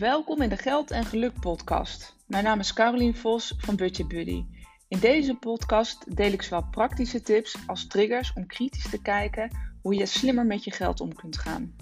Welkom in de Geld en Geluk podcast. Mijn naam is Carolien Vos van Budget Buddy. In deze podcast deel ik zowel praktische tips als triggers om kritisch te kijken hoe je slimmer met je geld om kunt gaan.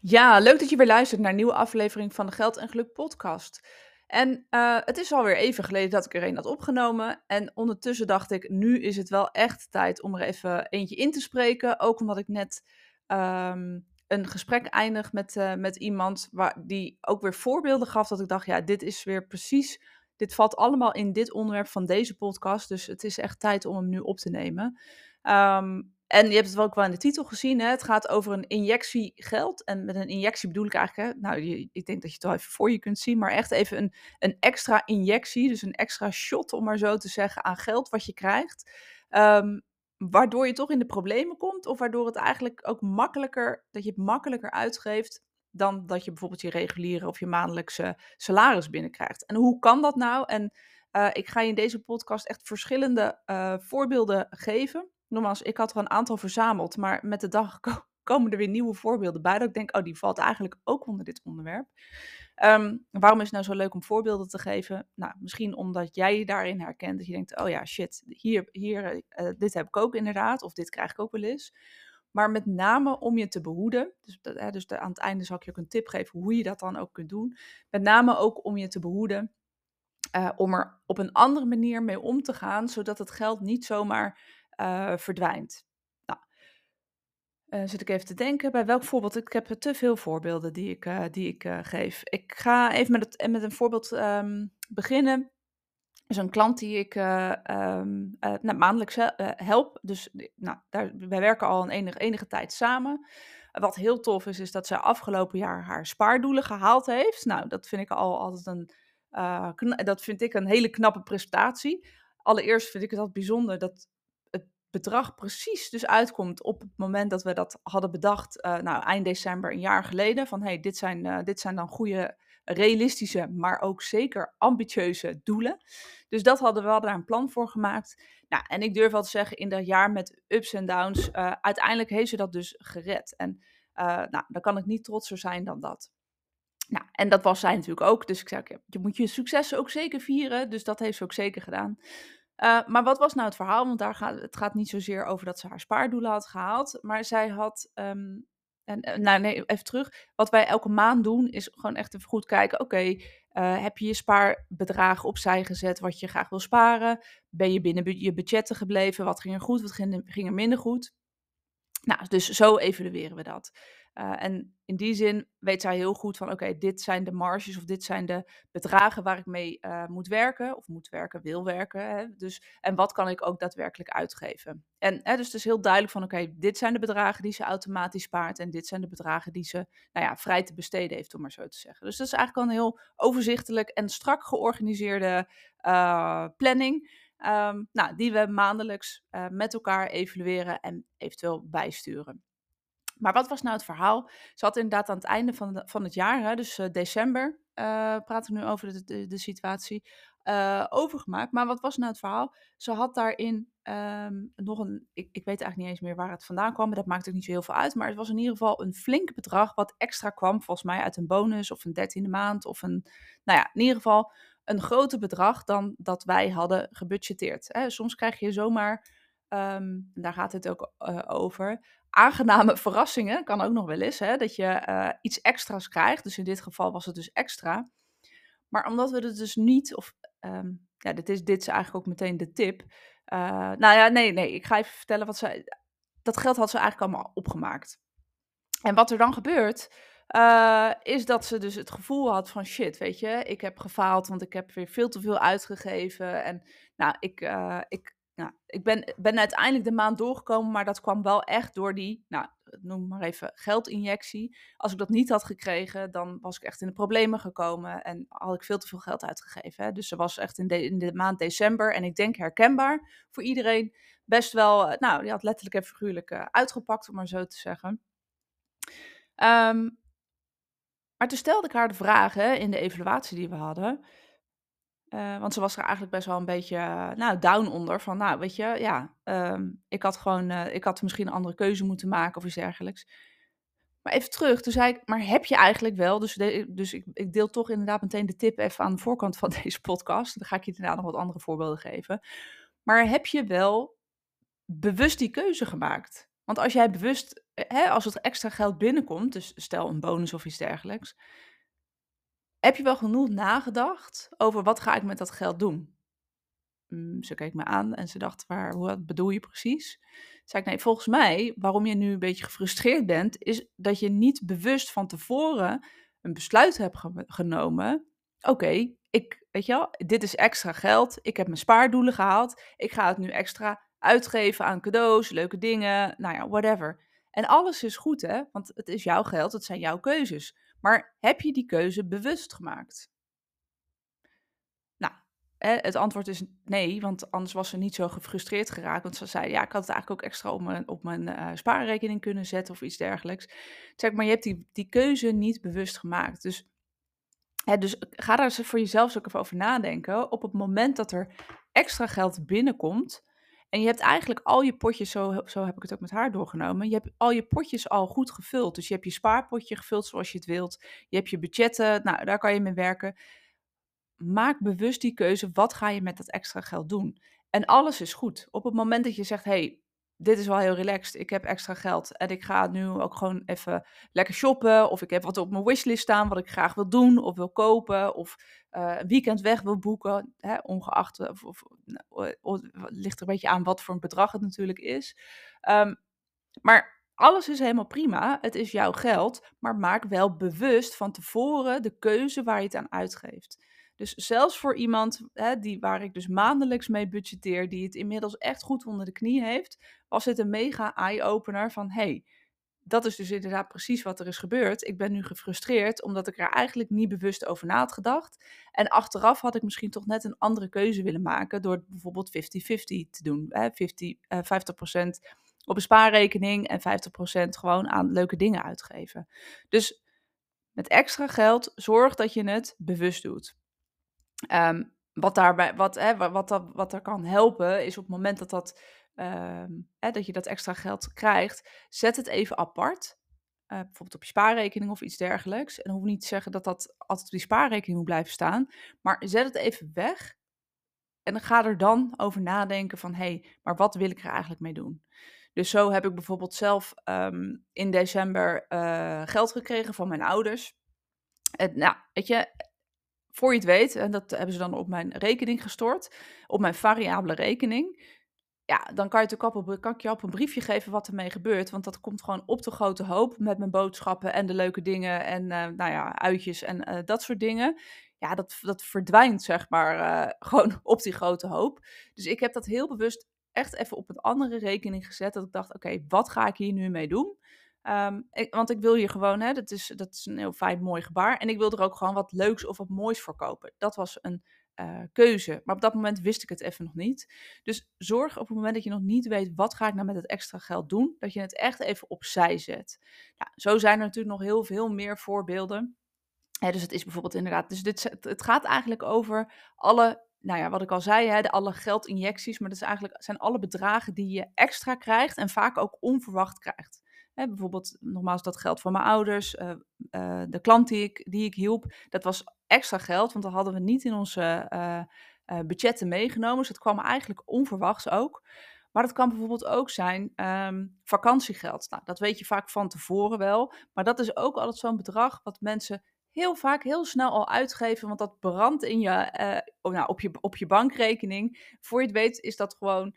Ja, leuk dat je weer luistert naar een nieuwe aflevering van de Geld en Geluk podcast. En uh, het is alweer even geleden dat ik er een had opgenomen. En ondertussen dacht ik, nu is het wel echt tijd om er even eentje in te spreken. Ook omdat ik net um, een gesprek eindig met, uh, met iemand waar, die ook weer voorbeelden gaf. Dat ik dacht, ja, dit is weer precies, dit valt allemaal in dit onderwerp van deze podcast. Dus het is echt tijd om hem nu op te nemen. Um, en je hebt het wel ook wel in de titel gezien. Hè? Het gaat over een injectie geld. En met een injectie bedoel ik eigenlijk, hè? nou, je, ik denk dat je het wel even voor je kunt zien, maar echt even een, een extra injectie, dus een extra shot, om maar zo te zeggen, aan geld wat je krijgt. Um, waardoor je toch in de problemen komt, of waardoor het eigenlijk ook makkelijker, dat je het makkelijker uitgeeft dan dat je bijvoorbeeld je reguliere of je maandelijkse salaris binnenkrijgt. En hoe kan dat nou? En uh, ik ga je in deze podcast echt verschillende uh, voorbeelden geven nogmaals, ik had er een aantal verzameld, maar met de dag komen er weer nieuwe voorbeelden bij. Dat ik denk, oh, die valt eigenlijk ook onder dit onderwerp. Um, waarom is het nou zo leuk om voorbeelden te geven? Nou, misschien omdat jij je daarin herkent. Dat je denkt, oh ja, shit, hier, hier, uh, dit heb ik ook inderdaad. Of dit krijg ik ook wel eens. Maar met name om je te behoeden. Dus, uh, dus de, aan het einde zal ik je ook een tip geven hoe je dat dan ook kunt doen. Met name ook om je te behoeden. Uh, om er op een andere manier mee om te gaan. Zodat het geld niet zomaar uh, verdwijnt. Nou, uh, zit ik even te denken bij welk voorbeeld. Ik heb te veel voorbeelden die ik, uh, die ik geef. Ik ga even met, het, met een voorbeeld um, beginnen. Dus een klant die ik um, maandelijks help. Dus nou, daar, wij werken al een enige, enige tijd samen. Wat heel tof is, is dat ze afgelopen jaar haar spaardoelen gehaald heeft. Nou, dat vind ik al altijd een, dat vind ik een hele knappe prestatie. Allereerst vind ik het altijd bijzonder dat bedrag precies dus uitkomt op het moment dat we dat hadden bedacht, uh, nou eind december een jaar geleden, van hey, dit zijn, uh, dit zijn dan goede, realistische, maar ook zeker ambitieuze doelen. Dus dat hadden we, hadden daar een plan voor gemaakt. Nou, en ik durf wel te zeggen, in dat jaar met ups en downs, uh, uiteindelijk heeft ze dat dus gered. En nou, dan kan ik niet trotser zijn dan dat. Nou, en dat was zij natuurlijk ook. Dus ik zei, je moet je successen ook zeker vieren. Dus dat heeft ze ook zeker gedaan. Uh, maar wat was nou het verhaal? Want daar gaat, het gaat niet zozeer over dat ze haar spaardoelen had gehaald. Maar zij had. Um, en, eh, nou, nee, even terug. Wat wij elke maand doen, is gewoon echt even goed kijken. Oké, uh, heb je je spaarbedragen opzij gezet wat je graag wil sparen? Ben je binnen je budgetten gebleven? Wat ging er goed? Wat ging er minder goed? Nou, dus zo evalueren we dat. Uh, en in die zin weet zij heel goed van, oké, dit zijn de marges of dit zijn de bedragen waar ik mee uh, moet werken, of moet werken, wil werken. Hè? Dus, en wat kan ik ook daadwerkelijk uitgeven? En hè, dus het is heel duidelijk van, oké, dit zijn de bedragen die ze automatisch spaart en dit zijn de bedragen die ze, nou ja, vrij te besteden heeft, om maar zo te zeggen. Dus dat is eigenlijk al een heel overzichtelijk en strak georganiseerde uh, planning. Um, nou, die we maandelijks met elkaar evalueren en eventueel bijsturen. Maar wat was nou het verhaal? Ze had inderdaad aan het einde van, van het jaar, hè, dus uh, december, uh, praten we nu over de, de, situatie, overgemaakt. Maar wat was nou het verhaal? Ze had daarin um, nog een, ik, ik weet eigenlijk niet eens meer waar het vandaan kwam, maar dat maakt ook niet zo heel veel uit. Maar het was in ieder geval een flink bedrag wat extra kwam, volgens mij uit een bonus of een dertiende maand of een, nou ja, in ieder geval een groter bedrag dan dat wij hadden gebudgeteerd. Hè. Soms krijg je zomaar, um, daar gaat het ook over, aangename verrassingen. Kan ook nog wel eens, hè, dat je uh, iets extra's krijgt. Dus in dit geval was het dus extra. Maar omdat we het dus niet, of um, ja, dit is, dit is eigenlijk ook meteen de tip. Uh, nou ja, nee, nee, ik ga even vertellen wat ze. Dat geld had ze eigenlijk allemaal opgemaakt. En wat er dan gebeurt, uh, is dat ze dus het gevoel had van shit, weet je, ik heb gefaald, want ik heb weer veel te veel uitgegeven. En nou, ik, uh, ik, nou, ik ben, ben uiteindelijk de maand doorgekomen, maar dat kwam wel echt door die, nou, noem maar even, geldinjectie. Als ik dat niet had gekregen, dan was ik echt in de problemen gekomen en had ik veel te veel geld uitgegeven. Hè. Dus ze was echt in de, maand december, en ik denk herkenbaar voor iedereen, best wel, eh, nou, die had letterlijk en figuurlijk uitgepakt, om maar zo te zeggen. Um, maar toen stelde ik haar de vraag hè, in de evaluatie die we hadden. Uh, want ze was er eigenlijk best wel een beetje, uh, nou, down onder. Van, nou, weet je, ja, um, ik had gewoon, uh, ik had misschien een andere keuze moeten maken of iets dergelijks. Maar even terug, toen zei ik, maar heb je eigenlijk wel, dus, dus ik, ik, deel toch inderdaad meteen de tip even aan de voorkant van deze podcast. Dan ga ik je inderdaad nog wat andere voorbeelden geven. Maar heb je wel bewust die keuze gemaakt? Want als jij bewust, hè, als het extra geld binnenkomt, dus stel een bonus of iets dergelijks, heb je wel genoeg nagedacht over wat ga ik met dat geld doen? Mm, ze keek me aan en ze dacht, waar, wat bedoel je precies? Zei ik, nee, volgens mij, waarom je nu een beetje gefrustreerd bent, is dat je niet bewust van tevoren een besluit hebt genomen. Oké, ik, weet je dit is extra geld. Ik heb mijn spaardoelen gehaald. Ik ga het nu extra uitgeven aan cadeaus, leuke dingen, nou ja, whatever. En alles is goed, hè? Want het is jouw geld, het zijn jouw keuzes. Maar heb je die keuze bewust gemaakt? Nou, het antwoord is nee, want anders was ze niet zo gefrustreerd geraakt. Want ze zei, ja, ik had het eigenlijk ook extra op mijn, op uh, spaarrekening kunnen zetten of iets dergelijks. Zeg maar, je hebt die, die keuze niet bewust gemaakt. Dus, hè, dus ga daar voor jezelf ook even over nadenken. Op het moment dat er extra geld binnenkomt, en je hebt eigenlijk al je potjes, zo, zo heb ik het ook met haar doorgenomen. Je hebt al je potjes al goed gevuld. Dus je hebt je spaarpotje gevuld zoals je het wilt. Je hebt je budgetten, nou, daar kan je mee werken. Maak bewust die keuze. Wat ga je met dat extra geld doen? En alles is goed. Op het moment dat je zegt: hey, dit is wel heel relaxed. Ik heb extra geld en ik ga nu ook gewoon even lekker shoppen. Of ik heb wat op mijn wishlist staan wat ik graag wil doen of wil kopen. Of uh, een weekend weg wil boeken. Hè, ongeacht, of, of, of, ligt er een beetje aan wat voor een bedrag het natuurlijk is. Um, maar alles is helemaal prima. Het is jouw geld. Maar maak wel bewust van tevoren de keuze waar je het aan uitgeeft. Dus zelfs voor iemand hè, die, waar ik dus maandelijks mee budgeteer, die het inmiddels echt goed onder de knie heeft, was dit een mega eye-opener van hey, dat is dus inderdaad precies wat er is gebeurd. Ik ben nu gefrustreerd omdat ik er eigenlijk niet bewust over na had gedacht. En achteraf had ik misschien toch net een andere keuze willen maken door bijvoorbeeld 50-50 te doen. Hè? 50, uh, 50% op een spaarrekening en 50% gewoon aan leuke dingen uitgeven. Dus met extra geld zorg dat je het bewust doet. Um, wat, daarbij, wat, hè, wat, dat, wat kan helpen, is op het moment dat, dat, um, hè, dat je dat extra geld krijgt, zet het even apart. Uh, bijvoorbeeld op je spaarrekening of iets dergelijks. En hoef niet te zeggen dat dat altijd op die spaarrekening moet blijven staan. Maar zet het even weg. En dan ga er dan over nadenken van, hé, hey, maar wat wil ik er eigenlijk mee doen? Dus zo heb ik bijvoorbeeld zelf um, in december uh, geld gekregen van mijn ouders. En, nou, weet je, voor je het weet, en dat hebben ze dan op mijn rekening gestort, op mijn variabele rekening. Ja, dan kan je op, ik je op een briefje geven wat ermee gebeurt. Want dat komt gewoon op de grote hoop met mijn boodschappen en de leuke dingen en uh, nou ja, uitjes en uh, dat soort dingen. Ja, dat, dat verdwijnt zeg maar uh, gewoon op die grote hoop. Dus ik heb dat heel bewust echt even op een andere rekening gezet. Dat ik dacht, oké, wat ga ik hier nu mee doen? Ik, want ik wil hier gewoon, hè, dat, is, dat is een heel fijn, mooi gebaar. En ik wil er ook gewoon wat leuks of wat moois voor kopen. Dat was een uh, keuze. Maar op dat moment wist ik het even nog niet. Dus zorg op het moment dat je nog niet weet, wat ga ik nou met het extra geld doen, dat je het echt even opzij zet. Nou, zo zijn er natuurlijk nog heel veel meer voorbeelden. Dus het is bijvoorbeeld inderdaad, dus dit, het gaat eigenlijk over alle nou ja, wat ik al zei, hè, de alle geldinjecties, maar dat is eigenlijk, zijn alle bedragen die je extra krijgt en vaak ook onverwacht krijgt. Bijvoorbeeld, nogmaals, dat geld van mijn ouders, uh, uh, de klant die ik, die ik hielp, dat was extra geld, want dat hadden we niet in onze uh, budgetten meegenomen. Dus het kwam eigenlijk onverwachts ook. Maar dat kan bijvoorbeeld ook zijn um, vakantiegeld. Nou, dat weet je vaak van tevoren wel. Maar dat is ook altijd zo'n bedrag wat mensen heel vaak heel snel al uitgeven. Want dat brandt in je, uh, nou, op, je, op je bankrekening. Voor je het weet is dat gewoon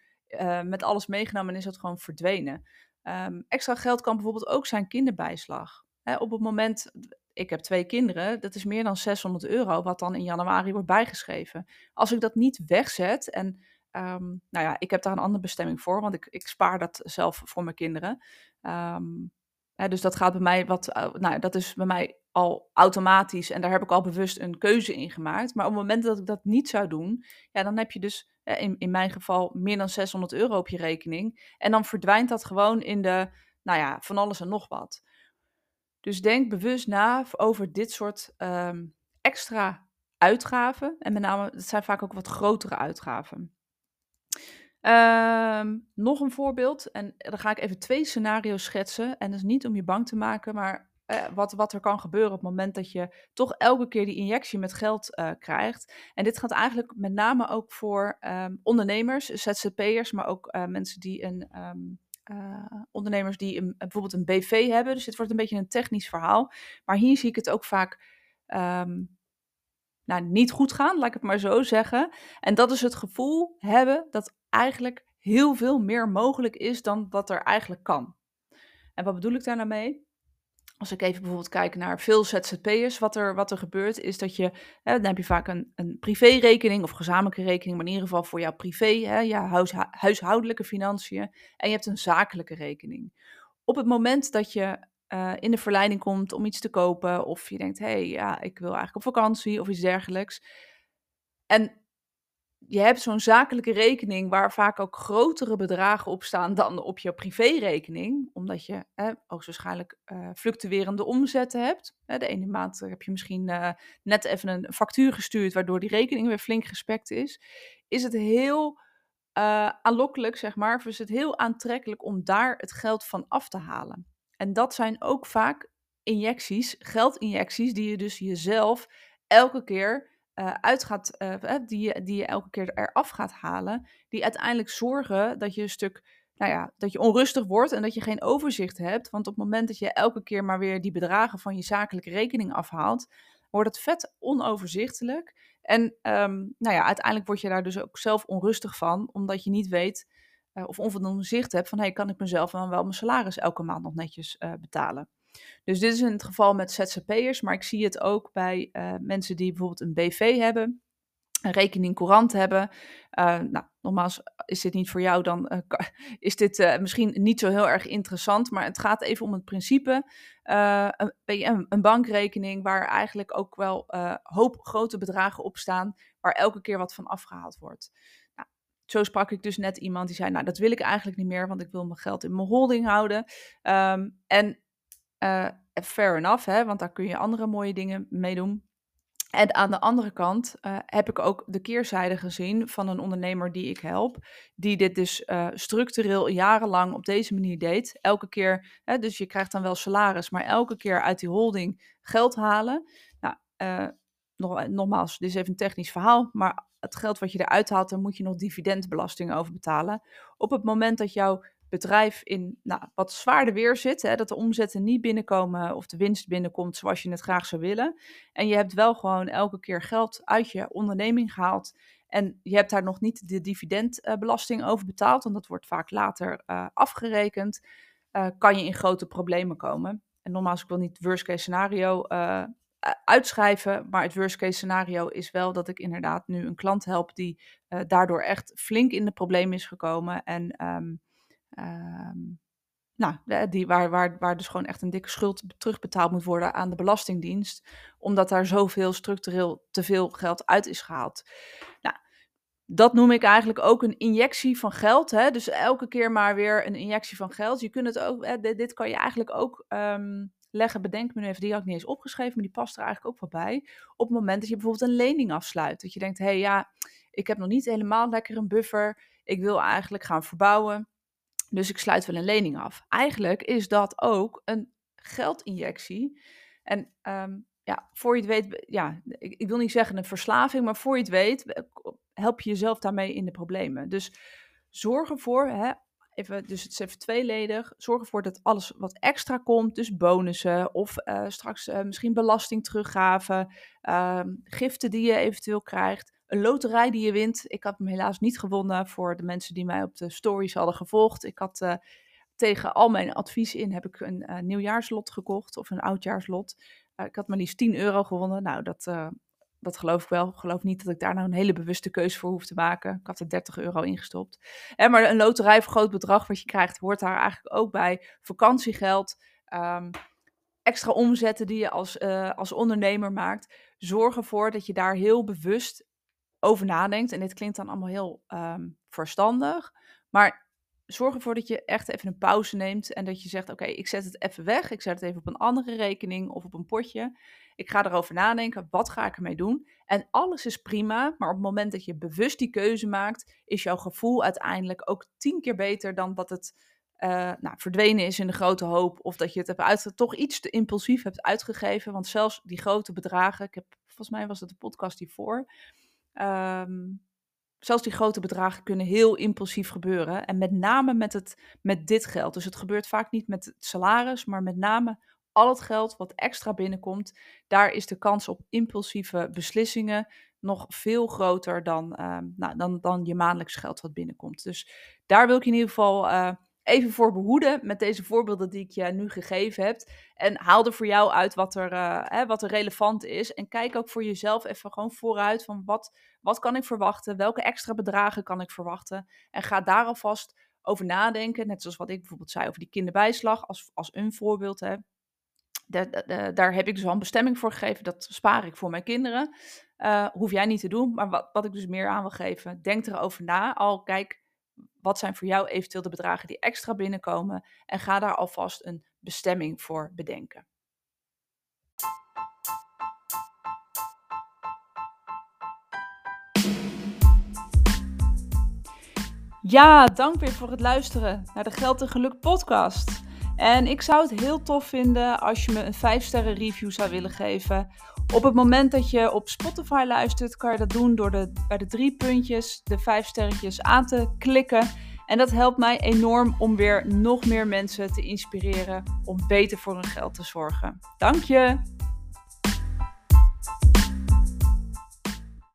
met alles meegenomen en is dat gewoon verdwenen. Um, extra geld kan bijvoorbeeld ook zijn kinderbijslag. Op het moment, ik heb twee kinderen, dat is meer dan 600 euro wat dan in januari wordt bijgeschreven. Als ik dat niet wegzet en um, nou ja, ik heb daar een andere bestemming voor, want ik, ik spaar dat zelf voor mijn kinderen. Hè, dus dat gaat bij mij wat, uh, nou dat is bij mij al automatisch en daar heb ik al bewust een keuze in gemaakt. Maar op het moment dat ik dat niet zou doen, ja, dan heb je dus in, in mijn geval meer dan 600 euro op je rekening. En dan verdwijnt dat gewoon in de, nou ja, van alles en nog wat. Dus denk bewust na over dit soort um, extra uitgaven. En met name, het zijn vaak ook wat grotere uitgaven. Ehm, nog een voorbeeld. En dan ga ik even twee scenario's schetsen. En dat is niet om je bang te maken, maar eh, wat, wat er kan gebeuren op het moment dat je toch elke keer die injectie met geld uh, krijgt. En dit gaat eigenlijk met name ook voor um, ondernemers, ZZP'ers, maar ook uh, mensen die een. Um, ondernemers die bijvoorbeeld een BV hebben. Dus dit wordt een beetje een technisch verhaal. Maar hier zie ik het ook vaak um, nou, niet goed gaan, laat ik het maar zo zeggen. En dat is het gevoel hebben dat eigenlijk heel veel meer mogelijk is dan wat er eigenlijk kan. En wat bedoel ik daar nou mee? Als ik even bijvoorbeeld kijk naar veel ZZP'ers, wat er, wat er gebeurt, is dat je, hè, dan heb je vaak een, een privérekening of gezamenlijke rekening, maar in ieder geval voor jouw privé, hè, je huis, huishoudelijke financiën, en je hebt een zakelijke rekening. Op het moment dat je uh, in de verleiding komt om iets te kopen, of je denkt, hé, hey, ja, ik wil eigenlijk op vakantie of iets dergelijks. En je hebt zo'n zakelijke rekening waar vaak ook grotere bedragen op staan dan op je privérekening, omdat je hè, hoogstwaarschijnlijk uh, fluctuerende omzetten hebt. De ene maand heb je misschien uh, net even een factuur gestuurd, waardoor die rekening weer flink gespekt is. Is het heel uh, aanlokkelijk, zeg maar, of is het heel aantrekkelijk om daar het geld van af te halen. En dat zijn ook vaak injecties, geldinjecties, die je dus jezelf elke keer uh, uit gaat, uh, die, je, die je elke keer eraf gaat halen, die uiteindelijk zorgen dat je een stuk, nou ja, dat je onrustig wordt en dat je geen overzicht hebt. Want op het moment dat je elke keer maar weer die bedragen van je zakelijke rekening afhaalt, wordt het vet onoverzichtelijk. En um, nou ja, uiteindelijk word je daar dus ook zelf onrustig van, omdat je niet weet of onvoldoende zicht hebt van, hey, kan ik mezelf dan wel mijn salaris elke maand nog netjes betalen? Dus dit is in het geval met ZZP'ers, maar ik zie het ook bij uh, mensen die bijvoorbeeld een BV hebben, een rekening courant hebben. Uh, nou, nogmaals, is dit niet voor jou, dan uh, is dit misschien niet zo heel erg interessant. Maar het gaat even om het principe. Een, een, bankrekening waar eigenlijk ook wel hoop grote bedragen op staan, waar elke keer wat van afgehaald wordt. Nou, zo sprak ik dus net iemand die zei, nou dat wil ik eigenlijk niet meer, want ik wil mijn geld in mijn holding houden. Um, en uh, fair enough, hè, want daar kun je andere mooie dingen mee doen. En aan de andere kant uh, heb ik ook de keerzijde gezien van een ondernemer die ik help, die dit dus uh, structureel jarenlang op deze manier deed. Elke keer, hè, dus je krijgt dan wel salaris, maar elke keer uit die holding geld halen. Nou, nog, nogmaals, dit is even een technisch verhaal, maar het geld wat je eruit haalt, daar moet je nog dividendbelasting over betalen. Op het moment dat jouw bedrijf in nou, wat zwaarder weer zit. Hè, dat de omzetten niet binnenkomen of de winst binnenkomt zoals je het graag zou willen. En je hebt wel gewoon elke keer geld uit je onderneming gehaald. En je hebt daar nog niet de dividendbelasting over betaald, want dat wordt vaak later uh, afgerekend. Uh, kan je in grote problemen komen. En nogmaals, ik wil niet het worst case scenario uitschrijven. Maar het worst case scenario is wel dat ik inderdaad nu een klant help die daardoor echt flink in de problemen is gekomen. En um, Um, nou, die, waar, waar, waar dus gewoon echt een dikke schuld terugbetaald moet worden aan de Belastingdienst, omdat daar zoveel structureel te veel geld uit is gehaald. Nou, dat noem ik eigenlijk ook een injectie van geld. Hè? Dus elke keer maar weer een injectie van geld. Je kunt het ook, hè, dit, kan je eigenlijk ook um, leggen. Bedenk me nu even, die had ik niet eens opgeschreven, maar die past er eigenlijk ook wel bij. Op het moment dat je bijvoorbeeld een lening afsluit. Dat je denkt, hé hey, ja, ik heb nog niet helemaal lekker een buffer. Ik wil eigenlijk gaan verbouwen. Dus ik sluit wel een lening af. Eigenlijk is dat ook een geldinjectie. En um, ja, voor je het weet, ja, ik, ik, wil niet zeggen een verslaving, maar voor je het weet, help je jezelf daarmee in de problemen. Dus zorg ervoor, hè, even, dus het is even tweeledig, zorg ervoor dat alles wat extra komt, dus bonussen of uh, straks uh, misschien belasting teruggave, uh, giften die je eventueel krijgt, een loterij die je wint. Ik had hem helaas niet gewonnen voor de mensen die mij op de stories hadden gevolgd. Ik had uh, tegen al mijn advies in heb ik een uh, nieuwjaarslot gekocht of een oudjaarslot. Uh, ik had maar liefst 10 euro gewonnen. Nou, dat, dat geloof ik wel. Ik geloof niet dat ik daar nou een hele bewuste keuze voor hoef te maken. Ik had er 30 euro ingestopt. En maar een loterij voor groot bedrag wat je krijgt, hoort daar eigenlijk ook bij. Vakantiegeld. Um, extra omzetten die je als, als ondernemer maakt. Zorg ervoor dat je daar heel bewust over nadenkt. En dit klinkt dan allemaal heel um, verstandig. Maar zorg ervoor dat je echt even een pauze neemt. En dat je zegt: Oké, ik zet het even weg. Ik zet het even op een andere rekening of op een potje. Ik ga erover nadenken, wat ga ik ermee doen? En alles is prima, maar op het moment dat je bewust die keuze maakt, is jouw gevoel uiteindelijk ook tien keer beter dan dat het uh, nou, verdwenen is in de grote hoop. Of dat je het hebt uit, toch iets te impulsief hebt uitgegeven. Want zelfs die grote bedragen, ik heb, volgens mij was het de podcast hiervoor. Um, zelfs die grote bedragen kunnen heel impulsief gebeuren. En met name met, het, met dit geld. Dus het gebeurt vaak niet met het salaris, maar met name al het geld wat extra binnenkomt. Daar is de kans op impulsieve beslissingen nog veel groter dan, uh, nou, dan, dan je maandelijks geld wat binnenkomt. Dus daar wil ik in ieder geval uh, even voor behoeden met deze voorbeelden die ik je nu gegeven heb. En haal er voor jou uit wat er, uh, hè, wat er relevant is. En kijk ook voor jezelf even gewoon vooruit van wat, wat kan ik verwachten? Welke extra bedragen kan ik verwachten? En ga daar alvast over nadenken. Net zoals wat ik bijvoorbeeld zei over die kinderbijslag als, als een voorbeeld. Hè. Daar heb ik dus al een bestemming voor gegeven. Dat spaar ik voor mijn kinderen. Uh, hoef jij niet te doen. Maar wat, wat ik dus meer aan wil geven, denk erover na. Al kijk, wat zijn voor jou eventueel de bedragen die extra binnenkomen? En ga daar alvast een bestemming voor bedenken. Ja, dank weer voor het luisteren naar de Geld en Geluk podcast. En ik zou het heel tof vinden als je me een 5 sterren review zou willen geven op het moment dat je op Spotify luistert, kan je dat doen door de, bij de drie puntjes de vijf sterretjes aan te klikken. En dat helpt mij enorm om weer nog meer mensen te inspireren om beter voor hun geld te zorgen. Dank je!